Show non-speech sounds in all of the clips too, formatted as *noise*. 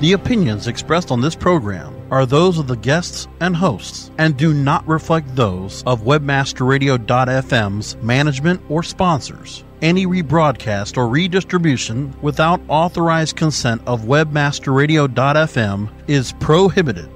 The opinions expressed on this program are those of the guests and hosts and do not reflect those of webmasterradio.fm's management or sponsors. Any rebroadcast or redistribution without authorized consent of webmasterradio.fm is prohibited.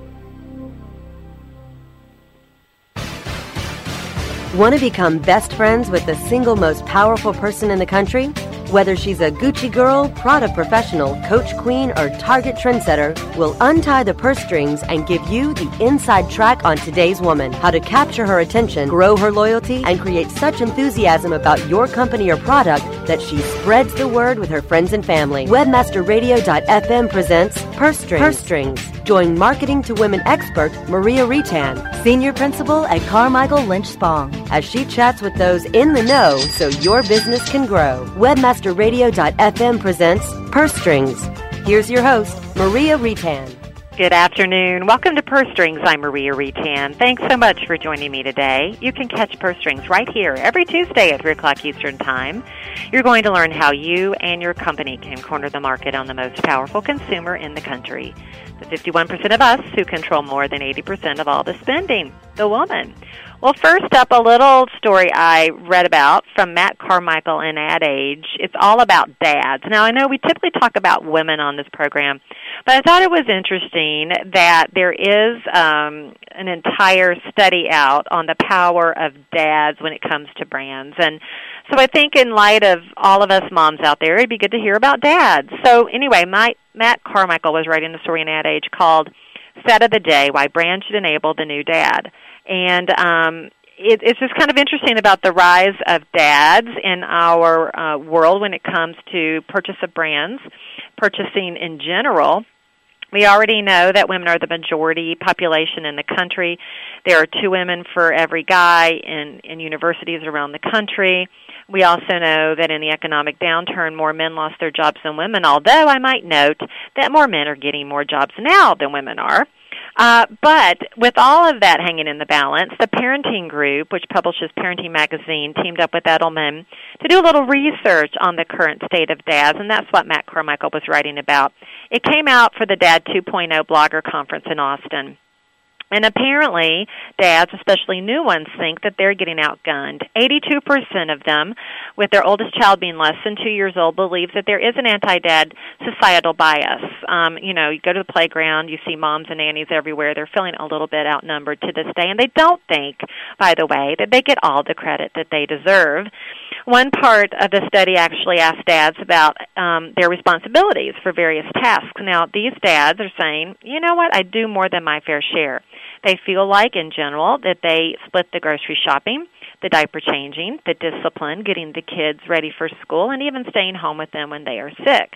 Want to become best friends with the single most powerful person in the country? Whether she's a Gucci girl, Prada professional, Coach queen, or Target trendsetter, we'll untie the purse strings and give you the inside track on today's woman. How to capture her attention, grow her loyalty, and create such enthusiasm about your company or product that she spreads the word with her friends and family. Webmasterradio.fm presents Purse Strings. Purse Strings. Join Marketing to Women expert Maria Retan, Senior Principal at Carmichael Lynch Spong, as she chats with those in the know so your business can grow. Webmasterradio.fm presents Purse Strings. Here's your host, Maria Retan. Good afternoon. Welcome to Purse Strings. I'm Maria Retan. Thanks so much for joining me today. You can catch Purse Strings right here every Tuesday at 3 o'clock Eastern Time. You're going to learn how you and your company can corner the market on the most powerful consumer in the country. The 51% of us who control more than 80% of all the spending, the woman. Well, first up, a little story I read about from Matt Carmichael in Ad Age. It's all about dads. Now, I know we typically talk about women on this program, but I thought it was interesting that there is um, an entire study out on the power of dads when it comes to brands. And so I think in light of all of us moms out there, it'd be good to hear about dads. So anyway, my, Matt Carmichael was writing the story in Ad Age called Stat of the Day, Why Brands Should Enable the New Dad and um, it, it's just kind of interesting about the rise of dads in our uh, world when it comes to purchase of brands, purchasing in general. We already know that women are the majority population in the country. There are two women for every guy in, in universities around the country. We also know that in the economic downturn, more men lost their jobs than women, although I might note that more men are getting more jobs now than women are. Uh, but with all of that hanging in the balance, the parenting group, which publishes Parenting Magazine, teamed up with Edelman to do a little research on the current state of dads, and that's what Matt Carmichael was writing about. It came out for the Dad 2.0 blogger conference in Austin. And apparently, dads, especially new ones, think that they're getting outgunned. 82% of them, with their oldest child being less than two years old, believe that there is an anti-dad societal bias. Um, you know, you go to the playground, you see moms and nannies everywhere. They're feeling a little bit outnumbered to this day, and they don't think, by the way, that they get all the credit that they deserve. One part of the study actually asked dads about um, their responsibilities for various tasks. Now, these dads are saying, you know what, I do more than my fair share. They feel like, in general, that they split the grocery shopping, the diaper changing, the discipline, getting the kids ready for school, and even staying home with them when they are sick.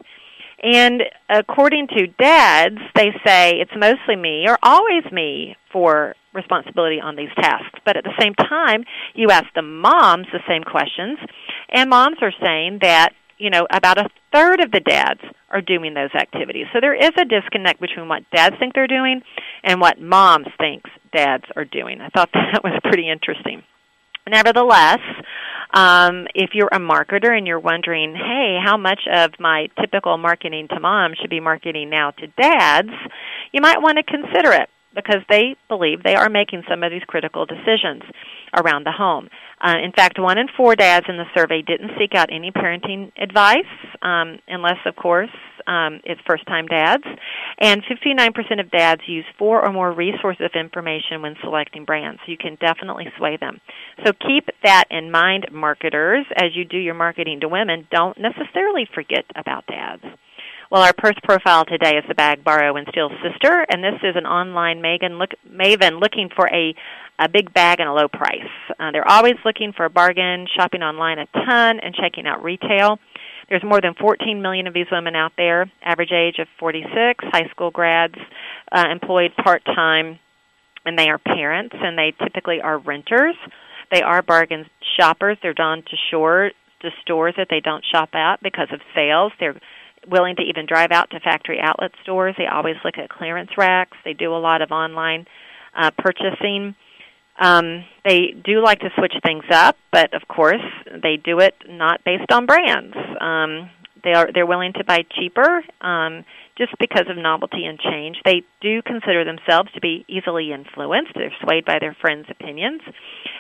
And according to dads, they say it's mostly me or always me for responsibility on these tasks. But at the same time, you ask the moms the same questions, and moms are saying that, you know, about a third of the dads are doing those activities. So there is a disconnect between what dads think they're doing and what moms think dads are doing. I thought *laughs* that was pretty interesting. Nevertheless, um, if you're a marketer and you're wondering, hey, how much of my typical marketing to moms should be marketing now to dads, you might want to consider it because they believe they are making some of these critical decisions around the home. Uh, in fact, one in four dads in the survey didn't seek out any parenting advice, um, unless, of course, um, it's first time dads. And 59% of dads use four or more resources of information when selecting brands. So you can definitely sway them. So keep that in mind, marketers, as you do your marketing to women. Don't necessarily forget about dads. Well, our purse profile today is the bag, borrow, and steal sister, and this is an online Megan look, maven looking for a a big bag and a low price. Uh, they're always looking for a bargain, shopping online a ton, and checking out retail. There's more than 14 million of these women out there, average age of 46, high school grads, uh, employed part time, and they are parents, and they typically are renters. They are bargain shoppers. They're drawn to short to stores that they don't shop at because of sales. They're willing to even drive out to factory outlet stores. They always look at clearance racks. They do a lot of online uh, purchasing. Um, they do like to switch things up, but of course they do it not based on brands. Um, they are they're willing to buy cheaper, um, just because of novelty and change. They do consider themselves to be easily influenced. They're swayed by their friends' opinions.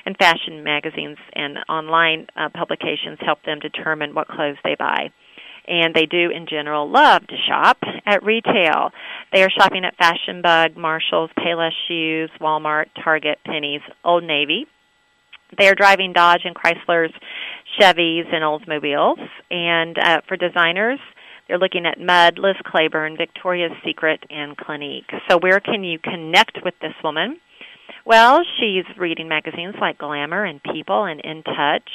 And fashion magazines and online uh, publications help them determine what clothes they buy and they do in general love to shop at retail. They are shopping at Fashion Bug, Marshalls, Payless Shoes, Walmart, Target, Penney's, Old Navy. They are driving Dodge and Chryslers, Chevys, and Oldsmobiles. And uh, for designers, they're looking at Mudd, Liz Claiborne, Victoria's Secret, and Clinique. So where can you connect with this woman? Well, she's reading magazines like Glamour and People and In Touch.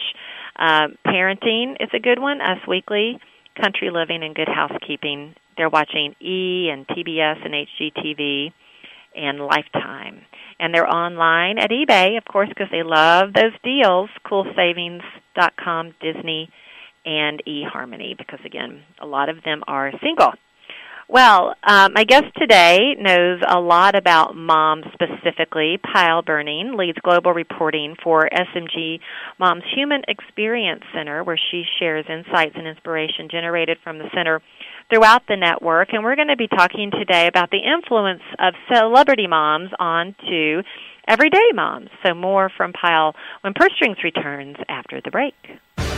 Uh, parenting is a good one. Us Weekly, Country Living, and Good Housekeeping. They're watching E and TBS and HGTV and Lifetime. And they're online at eBay, of course, because they love those deals. CoolSavings.com, Disney, and eHarmony, because again, a lot of them are single. Well, um, my guest today knows a lot about moms specifically. Payal Burning leads global reporting for SMG Moms Human Experience Center, where she shares insights and inspiration generated from the center throughout the network. And we're going to be talking today about the influence of celebrity moms onto everyday moms. So more from Payal when Purse Strings returns after the break.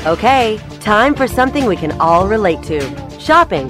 Okay, time for something we can all relate to shopping.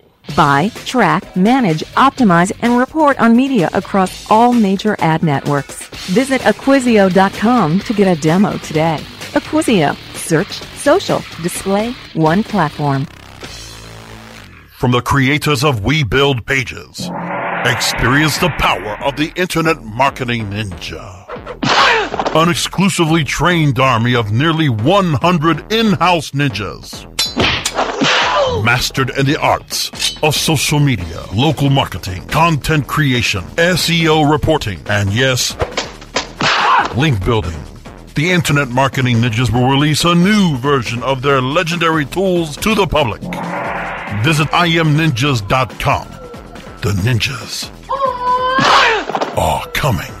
Buy, track, manage, optimize, and report on media across all major ad networks. Visit Acquisio.com to get a demo today. Acquisio. Search, social, display, one platform. From the creators of We Build Pages, experience the power of the Internet Marketing Ninja. An exclusively trained army of nearly 100 in-house ninjas. Mastered in the arts of social media, local marketing, content creation, SEO reporting, and yes, link building. The Internet Marketing Ninjas will release a new version of their legendary tools to the public. Visit imninjas.com. The ninjas are coming.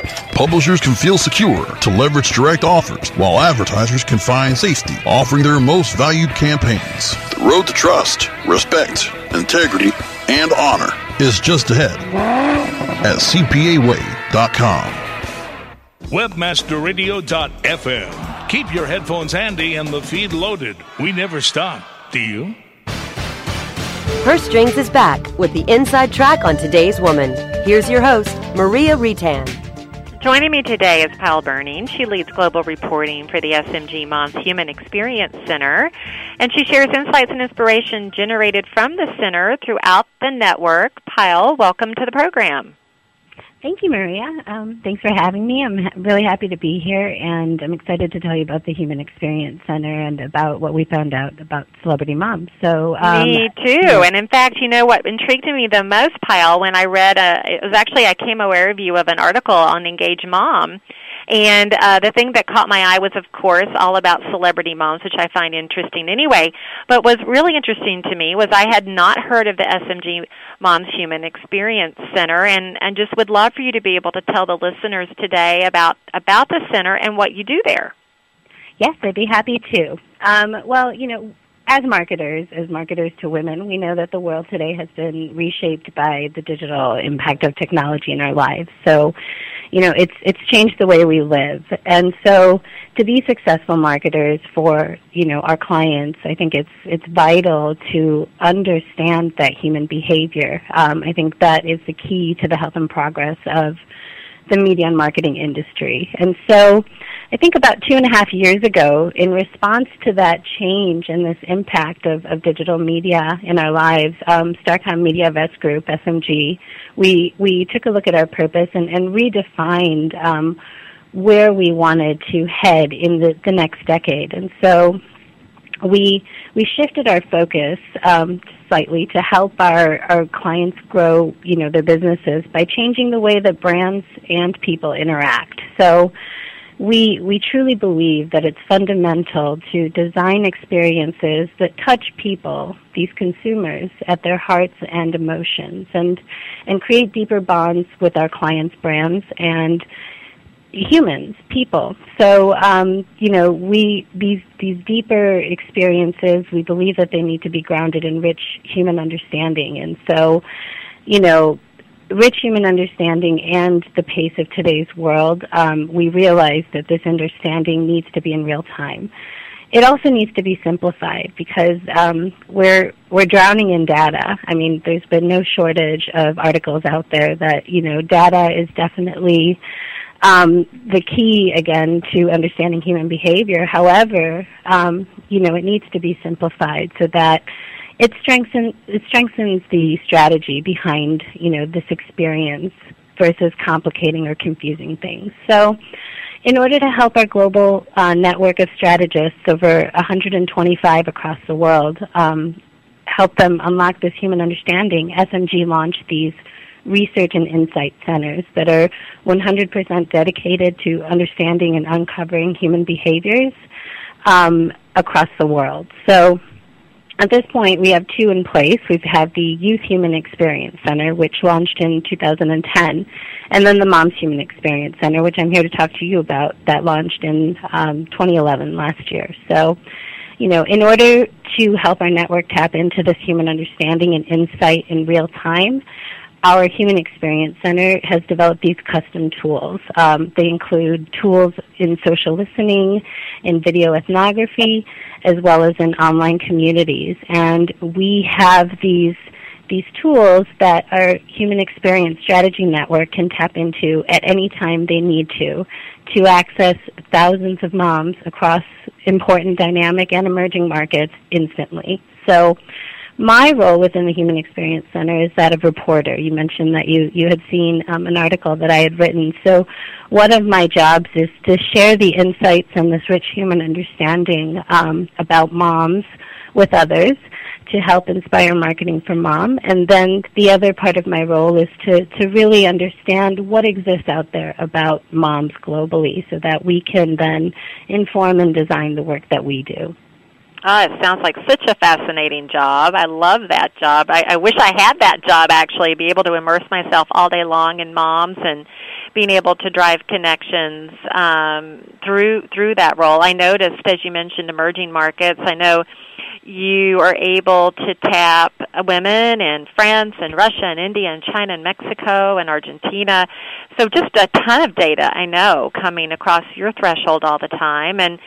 Publishers can feel secure to leverage direct offers, while advertisers can find safety offering their most valued campaigns. The road to trust, respect, integrity, and honor is just ahead at cpaway.com. Webmasterradio.fm. Keep your headphones handy and the feed loaded. We never stop. Do you? Purse Strings is back with the inside track on today's woman. Here's your host, Maria Retan. Joining me today is Payal Burning. She leads global reporting for the SMG Moms Human Experience Center, and she shares insights and inspiration generated from the center throughout the network. Payal, welcome to the program. Thank you, Maria. Um, thanks for having me. I'm ha- really happy to be here, and I'm excited to tell you about the Human Experience Center and about what we found out about celebrity moms. So, um, me too. And in fact, you know what intrigued me the most, Payal, when I read a, it was actually I came aware of you of an article on Engage Mom. And uh, the thing that caught my eye was, of course, all about celebrity moms, which I find interesting anyway. But was really interesting to me was I had not heard of the SMG Moms Human Experience Center, and and just would love for you to be able to tell the listeners today about about the center and what you do there. Yes, I'd be happy to. Um, well, you know, as marketers, as marketers to women, we know that the world today has been reshaped by the digital impact of technology in our lives. So, you know, it's it's changed the way we live. And so to be successful marketers for, you know, our clients, I think it's it's vital to understand that human behavior. Um, I think that is the key to the health and progress of the media and marketing industry. And so I think about two and a half years ago, in response to that change and this impact of, of digital media in our lives, um, Starcom MediaVest Group, SMG, we, we took a look at our purpose and, and redefined um, where we wanted to head in the, the next decade. And so we we shifted our focus um, slightly to help our, our clients grow, you know, their businesses by changing the way that brands and people interact. So we we truly believe that it's fundamental to design experiences that touch people, these consumers, at their hearts and emotions, and and create deeper bonds with our clients' brands and humans, people. So um, you know, we these these deeper experiences, we believe that they need to be grounded in rich human understanding, and so you know rich human understanding and the pace of today's world, um, we realize that this understanding needs to be in real time. It also needs to be simplified because um, we're we're drowning in data. I mean, there's been no shortage of articles out there that you know data is definitely um, the key again to understanding human behavior. However, um, you know, it needs to be simplified so that it strengthens it strengthens the strategy behind you know this experience versus complicating or confusing things. So, in order to help our global uh, network of strategists, over 125 across the world, um, help them unlock this human understanding, SMG launched these research and insight centers that are 100% dedicated to understanding and uncovering human behaviors um, across the world. So at this point, we have two in place. We have had the Youth Human Experience Center, which launched in 2010, and then the Moms Human Experience Center, which I'm here to talk to you about, that launched in um, 2011 last year. So, you know, in order to help our network tap into this human understanding and insight in real time, our Human Experience Center has developed these custom tools. Um, they include tools in social listening, in video ethnography, as well as in online communities. And we have these these tools that our Human Experience Strategy Network can tap into at any time they need to to access thousands of moms across important dynamic and emerging markets instantly. So my role within the Human Experience Center is that of reporter. You mentioned that you, you had seen um, an article that I had written. So one of my jobs is to share the insights and this rich human understanding um, about moms with others to help inspire marketing for mom. And then the other part of my role is to, to really understand what exists out there about moms globally so that we can then inform and design the work that we do. Oh, it sounds like such a fascinating job. I love that job. I, I wish I had that job actually, be able to immerse myself all day long in moms and being able to drive connections um, through through that role. I noticed, as you mentioned, emerging markets. I know you are able to tap women in France and Russia and India and China and Mexico and Argentina. So just a ton of data I know coming across your threshold all the time and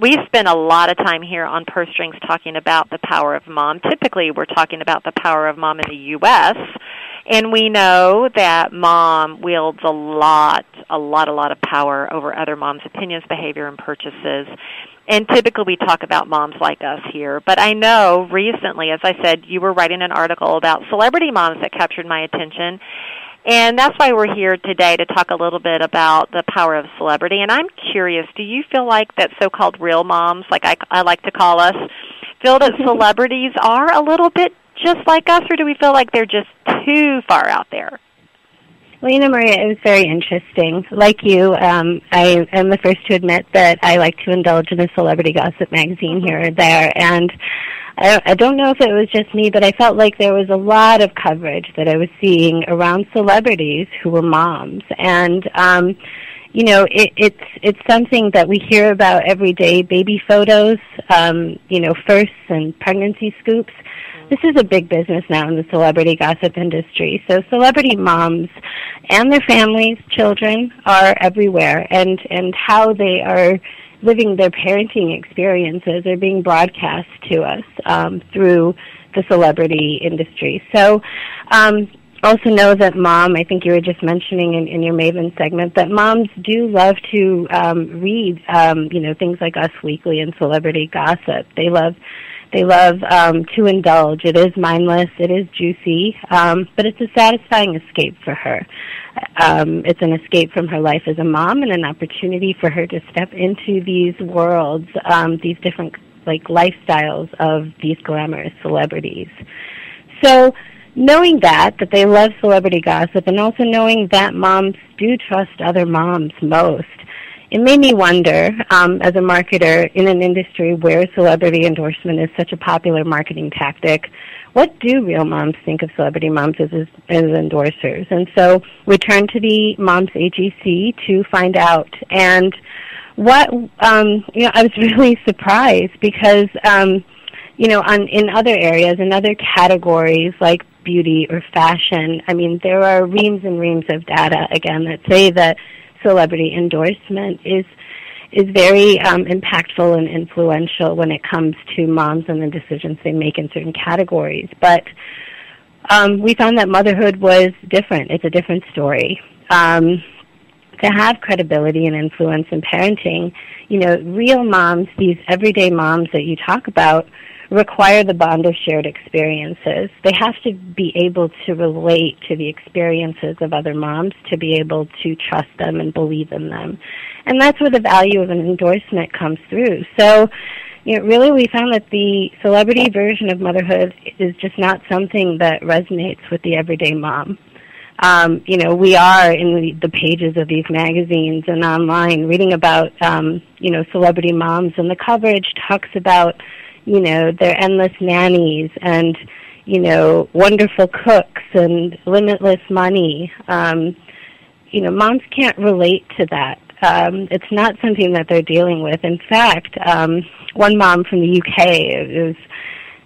we spend a lot of time here on Purse Strings talking about the power of mom. Typically, we're talking about the power of mom in the U.S., and we know that mom wields a lot, a lot, a lot of power over other moms' opinions, behavior, and purchases. And typically we talk about moms like us here. But I know recently, as I said, you were writing an article about celebrity moms that captured my attention. And that's why we're here today to talk a little bit about the power of celebrity. And I'm curious, do you feel like that so-called real moms, like I, I like to call us, feel that *laughs* celebrities are a little bit just like us, or do we feel like they're just too far out there? Well, you know, Maria, it was very interesting. Like you, um, I am the first to admit that I like to indulge in a celebrity gossip magazine here or there, and I, don't know if it was just me, but I felt like there was a lot of coverage that I was seeing around celebrities who were moms, and um, you know, it, it's it's something that we hear about every day. Baby photos, um, you know, firsts and pregnancy scoops. This is a big business now in the celebrity gossip industry. So celebrity moms and their families, children are everywhere, and and how they are living their parenting experiences are being broadcast to us um, through the celebrity industry. So um, also know that mom, I think you were just mentioning in, in your Maven segment, that moms do love to um, read, um, you know, things like Us Weekly and celebrity gossip. They love, they love um, to indulge. It is mindless, it is juicy, um, but it's a satisfying escape for her. Um, it's an escape from her life as a mom and an opportunity for her to step into these worlds, um, these different like lifestyles of these glamorous celebrities. So knowing that, that they love celebrity gossip, and also knowing that moms do trust other moms most, it made me wonder, um, as a marketer in an industry where celebrity endorsement is such a popular marketing tactic, what do real moms think of celebrity moms as, as, endorsers? And so we turned to the Moms AGC to find out. And what, um, you know, I was *laughs* really surprised because, um, you know, on in other areas, in other categories like beauty or fashion. I mean, there are reams and reams of data again that say that celebrity endorsement is is very um, impactful and influential when it comes to moms and the decisions they make in certain categories. But um, we found that motherhood was different. It's a different story. Um, to have credibility and influence in parenting, you know, real moms, these everyday moms that you talk about, require the bond of shared experiences. They have to be able to relate to the experiences of other moms to be able to trust them and believe in them. And that's where the value of an endorsement comes through. So, you know, really we found that the celebrity version of motherhood is just not something that resonates with the everyday mom. Um, you know, we are in the, pages of these magazines and online reading about, um, you know, celebrity moms, and the coverage talks about you know, they're endless nannies and, you know, wonderful cooks and limitless money. Um, you know, moms can't relate to that. Um, it's not something that they're dealing with. In fact, um, one mom from the UK, it was,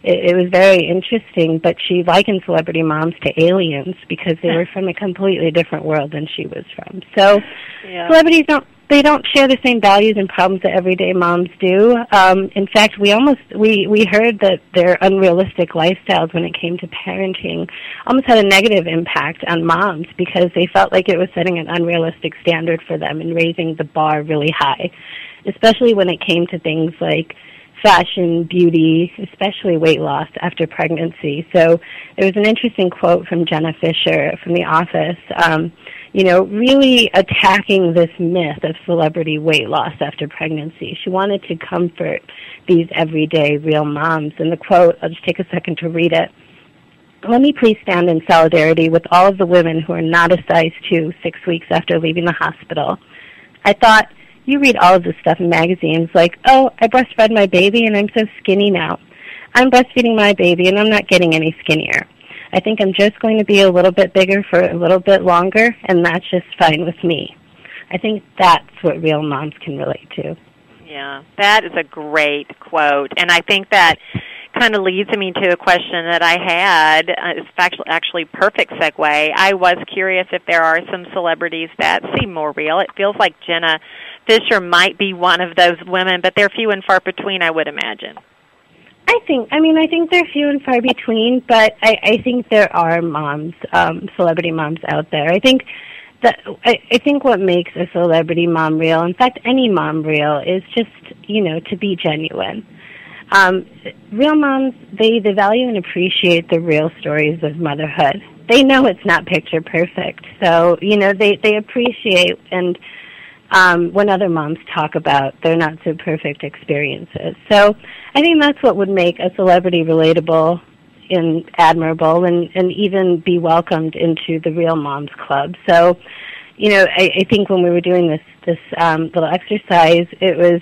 it, it was very interesting, but she likened celebrity moms to aliens because they *laughs* were from a completely different world than she was from. So, yeah. celebrities don't they don't share the same values and problems that everyday moms do. Um, in fact, we almost we we heard that their unrealistic lifestyles when it came to parenting almost had a negative impact on moms because they felt like it was setting an unrealistic standard for them and raising the bar really high, especially when it came to things like fashion, beauty, especially weight loss after pregnancy. So there was an interesting quote from Jenna Fischer from The Office. Um, you know, really attacking this myth of celebrity weight loss after pregnancy. She wanted to comfort these everyday real moms. And the quote, I'll just take a second to read it. Let me please stand in solidarity with all of the women who are not a size 2 six weeks after leaving the hospital. I thought, you read all of this stuff in magazines like, oh, I breastfed my baby and I'm so skinny now. I'm breastfeeding my baby and I'm not getting any skinnier. I think I'm just going to be a little bit bigger for a little bit longer, and that's just fine with me. I think that's what real moms can relate to. Yeah, that is a great quote, and I think that kind of leads me to a question that I had. Uh, it's actually actually perfect segue. I was curious if there are some celebrities that seem more real. It feels like Jenna Fischer might be one of those women, but they're few and far between, I would imagine. I think, I mean, I think they're few and far between, but I, I think there are moms, um, celebrity moms out there. I think that, I, I think what makes a celebrity mom real, in fact, any mom real, is just, you know, to be genuine. Um, real moms, they, they value and appreciate the real stories of motherhood. They know it's not picture perfect, so, you know, they, they appreciate and, um, when other moms talk about their not so perfect experiences. So I think that's what would make a celebrity relatable and admirable and, and even be welcomed into the Real Moms Club. So, you know, I, I think when we were doing this this um, little exercise, it was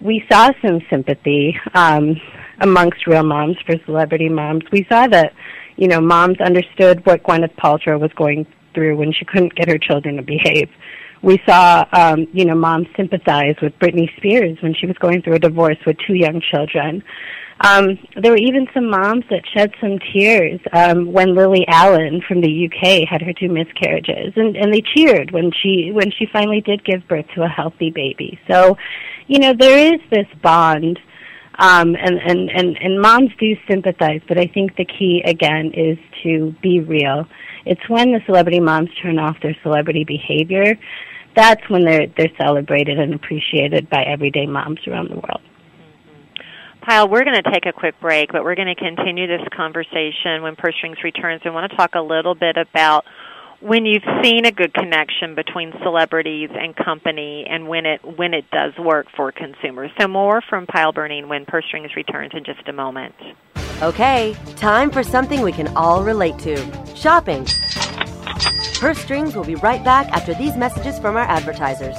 we saw some sympathy um, amongst real moms for celebrity moms. We saw that, you know, moms understood what Gwyneth Paltrow was going through when she couldn't get her children to behave We saw, um, you know, moms sympathize with Britney Spears when she was going through a divorce with two young children. Um, there were even some moms that shed some tears um, when Lily Allen from the UK had her two miscarriages, and, and they cheered when she when she finally did give birth to a healthy baby. So, you know, there is this bond, um, and, and and and moms do sympathize, but I think the key again is to be real. It's when the celebrity moms turn off their celebrity behavior. That's when they're they're celebrated and appreciated by everyday moms around the world. Mm-hmm. Payal, we're going to take a quick break, but we're going to continue this conversation when Purse Strings returns. I want to talk a little bit about when you've seen a good connection between celebrities and company and when it when it does work for consumers. So more from Payal Burning when Purse Strings returns in just a moment. Okay, time for something we can all relate to. Shopping. Purse Strings will be right back after these messages from our advertisers.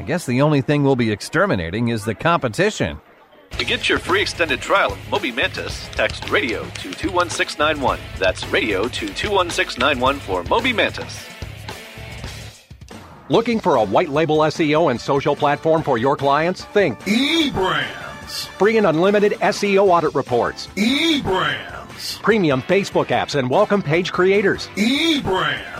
I guess the only thing we'll be exterminating is the competition. To get your free extended trial of Moby Mantis, text radio to 21691. That's radio to 21691 for Moby Mantis. Looking for a white label SEO and social platform for your clients? Think eBrands. Free and unlimited SEO audit reports. eBrands. Premium Facebook apps and welcome page creators. eBrands.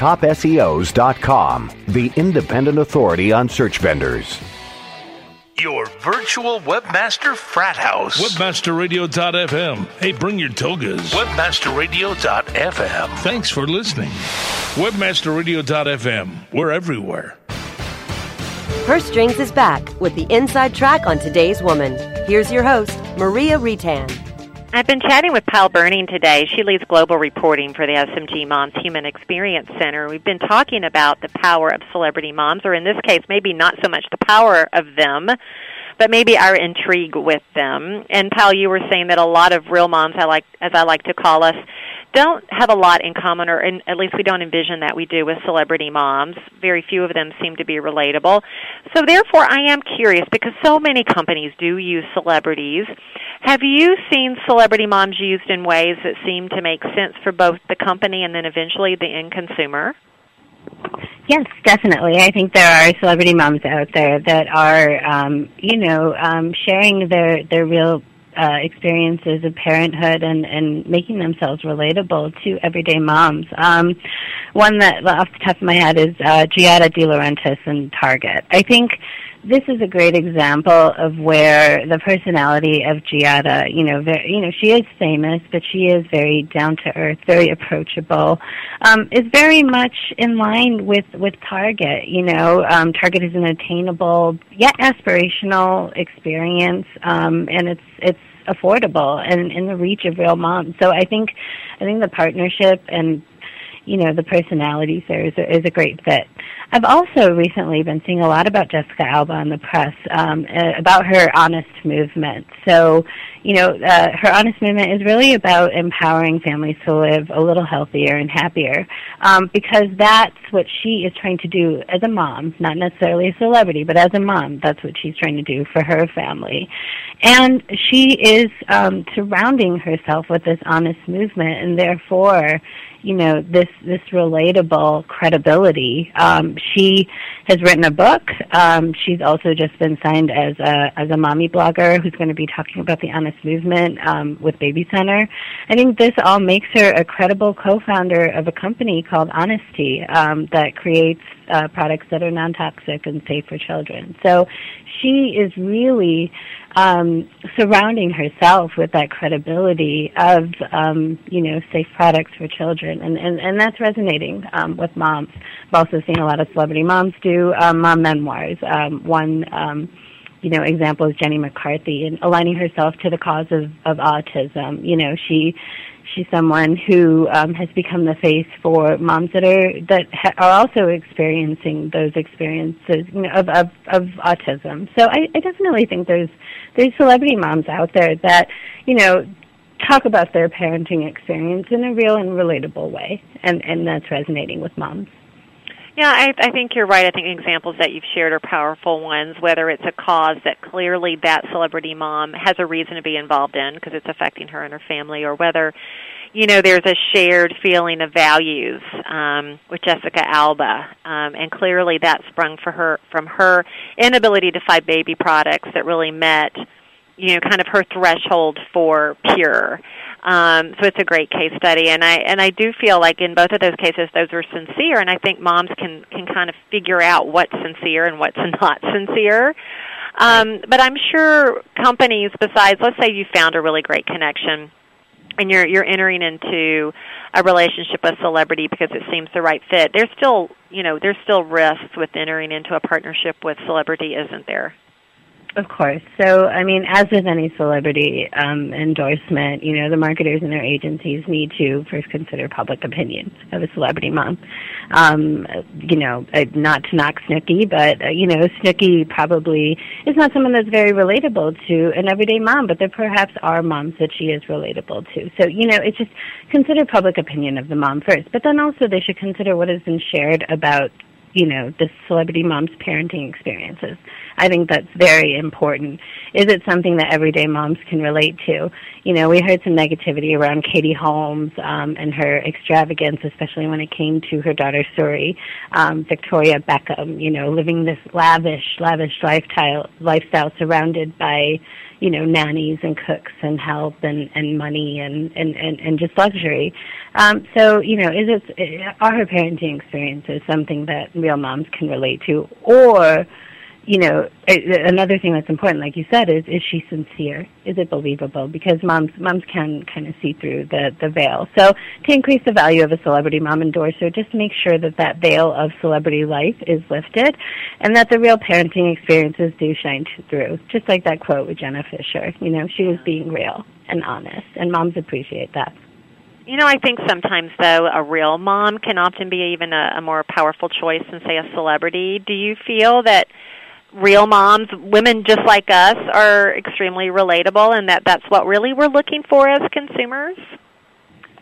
TopSEOs.com, the independent authority on search vendors. Your virtual webmaster frat house. Webmasterradio.fm. Hey, bring your togas. Webmasterradio.fm. Thanks for listening. Webmasterradio.fm. We're everywhere. Her Strings is back with the inside track on today's woman. Here's your host, Maria Retan. I've been chatting with Payal Burning today. She leads global reporting for the SMG Moms Human Experience Center. We've been talking about the power of celebrity moms, or in this case, maybe not so much the power of them, but maybe our intrigue with them. And Payal, you were saying that a lot of real moms, I like, as I like to call us, don't have a lot in common, or in, at least we don't envision that we do with celebrity moms. Very few of them seem to be relatable. So, therefore, I am curious because so many companies do use celebrities. Have you seen celebrity moms used in ways that seem to make sense for both the company and then eventually the end consumer? Yes, definitely. I think there are celebrity moms out there that are, um, you know, um, sharing their their real uh, experiences of parenthood and, and making themselves relatable to everyday moms. Um, one that off the top of my head is uh, Giada De Laurentiis and Target. I think this is a great example of where the personality of Giada, you know, very, you know, she is famous, but she is very down to earth, very approachable, um, is very much in line with with Target. You know, um, Target is an attainable yet aspirational experience, um, and it's it's affordable and in the reach of real moms. So I think I think the partnership and you know, the personalities there is a, is a great fit. I've also recently been seeing a lot about Jessica Alba in the press um, uh, about her honest movement. So, you know, uh, her honest movement is really about empowering families to live a little healthier and happier, um, because that's what she is trying to do as a mom, not necessarily a celebrity, but as a mom, that's what she's trying to do for her family, and she is um, surrounding herself with this honest movement, and therefore you know this this relatable credibility. Um, she has written a book. Um, she's also just been signed as a as a mommy blogger who's going to be talking about the honest movement um, with Baby Center. I think this all makes her a credible co-founder of a company called Honesty um, that creates uh, products that are non-toxic and safe for children. So she is really um, surrounding herself with that credibility of um, you know safe products for children, and and, and that's resonating um, with moms. I've also seen a lot of celebrity moms do um, mom memoirs. Um, one um, you know example is Jenny McCarthy, and aligning herself to the cause of of autism. You know she she's someone who um, has become the face for moms that are that ha- are also experiencing those experiences you know, of, of of autism. So I, I definitely think there's there's celebrity moms out there that you know talk about their parenting experience in a real and relatable way, and and that's resonating with moms. Yeah, I, I think you're right. I think examples that you've shared are powerful ones, whether it's a cause that clearly that celebrity mom has a reason to be involved in because it's affecting her and her family, or whether, you know, there's a shared feeling of values um, with Jessica Alba, um, and clearly that sprung for her from her inability to find baby products that really met, you know, kind of her threshold for pure. Um, so it's a great case study, and I and I do feel like in both of those cases, those were sincere, and I think moms can can kind of figure out what's sincere and what's *laughs* not sincere. Um, but I'm sure companies, besides, let's say you found a really great connection, and you're you're entering into a relationship with celebrity because it seems the right fit. There's still you know there's still risks with entering into a partnership with celebrity, isn't there? Of course. So, I mean, as with any celebrity um, endorsement, you know, the marketers and their agencies need to first consider public opinion of a celebrity mom. Um, you know, uh, not to knock Snooki, but, uh, you know, Snooki probably is not someone that's very relatable to an everyday mom, but there perhaps are moms that she is relatable to. So, you know, it's just consider public opinion of the mom first, but then also they should consider what has been shared about you know, the celebrity mom's parenting experiences. I think that's very important. Is it something that everyday moms can relate to? You know, we heard some negativity around Katie Holmes um, and her extravagance, especially when it came to her daughter's story, um, Victoria Beckham. You know, living this lavish, lavish lifestyle, lifestyle surrounded by you know nannies and cooks and help and and money and and and, and just luxury um so you know is it are her parenting experiences something that real moms can relate to or you know, another thing that's important, like you said, is is she sincere? Is it believable? Because moms moms can kind of see through the the veil. So to increase the value of a celebrity mom endorser, just make sure that that veil of celebrity life is lifted, and that the real parenting experiences do shine through. Just like that quote with Jenna Fischer, You know, she was being real and honest, and moms appreciate that. You know, I think sometimes though a real mom can often be even a, a more powerful choice than say a celebrity. Do you feel that? Real moms, women just like us, are extremely relatable, and that that's what really we're looking for as consumers.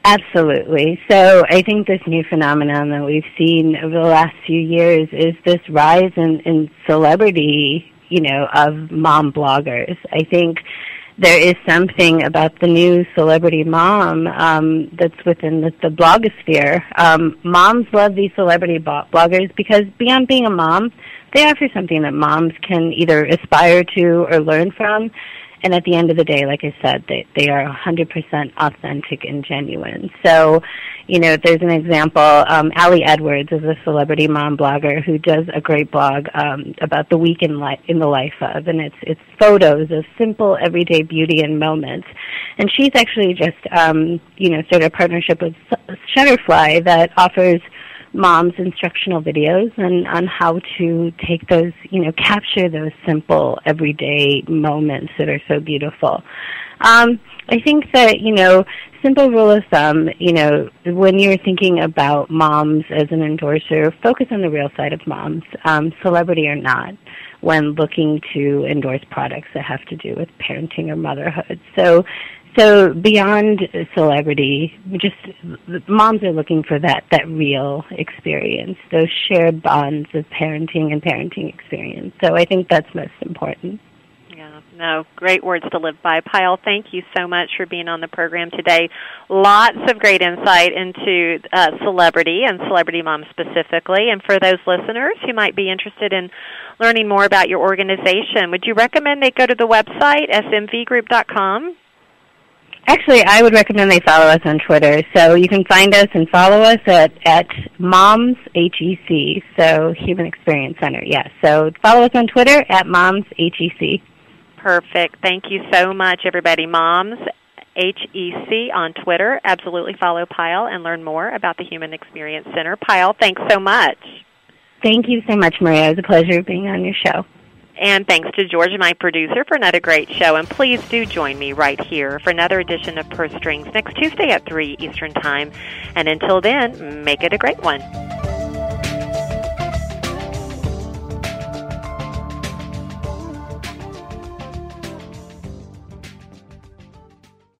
Absolutely. So I think this new phenomenon that we've seen over the last few years is this rise in, in celebrity, you know, of mom bloggers. I think there is something about the new celebrity mom um, that's within the, the blogosphere. Um, moms love these celebrity bloggers because beyond being a mom, they offer something that moms can either aspire to or learn from. And at the end of the day, like I said, they, they are 100% authentic and genuine. So, you know, there's an example. Um, Ali Edwards is a celebrity mom blogger who does a great blog um, about the week in, li- in the life of, and it's it's photos of simple everyday beauty and moments. And she's actually just, um, you know, started a partnership with Shutterfly that offers moms instructional videos and on how to take those, you know, capture those simple everyday moments that are so beautiful. Um, I think that, you know, simple rule of thumb, you know, when you're thinking about moms as an endorser, focus on the real side of moms, um, celebrity or not, when looking to endorse products that have to do with parenting or motherhood. So, so beyond celebrity, just moms are looking for that that real experience, those shared bonds of parenting and parenting experience. So I think that's most important. Yeah, no, great words to live by. Payal, thank you so much for being on the program today. Lots of great insight into uh, celebrity and celebrity moms specifically. And for those listeners who might be interested in learning more about your organization, would you recommend they go to the website, smvgroup.com? Actually, I would recommend they follow us on Twitter. So you can find us and follow us at, at Moms HEC, so Human Experience Center. Yes. So follow us on Twitter at Moms HEC. Perfect. Thank you so much, everybody. Moms HEC on Twitter. Absolutely follow Payal and learn more about the Human Experience Center. Payal, thanks so much. Thank you so much, Maria. It was a pleasure being on your show. And thanks to George, my producer, for another great show. And please do join me right here for another edition of Purse Strings next Tuesday at 3 Eastern Time. And until then, make it a great one.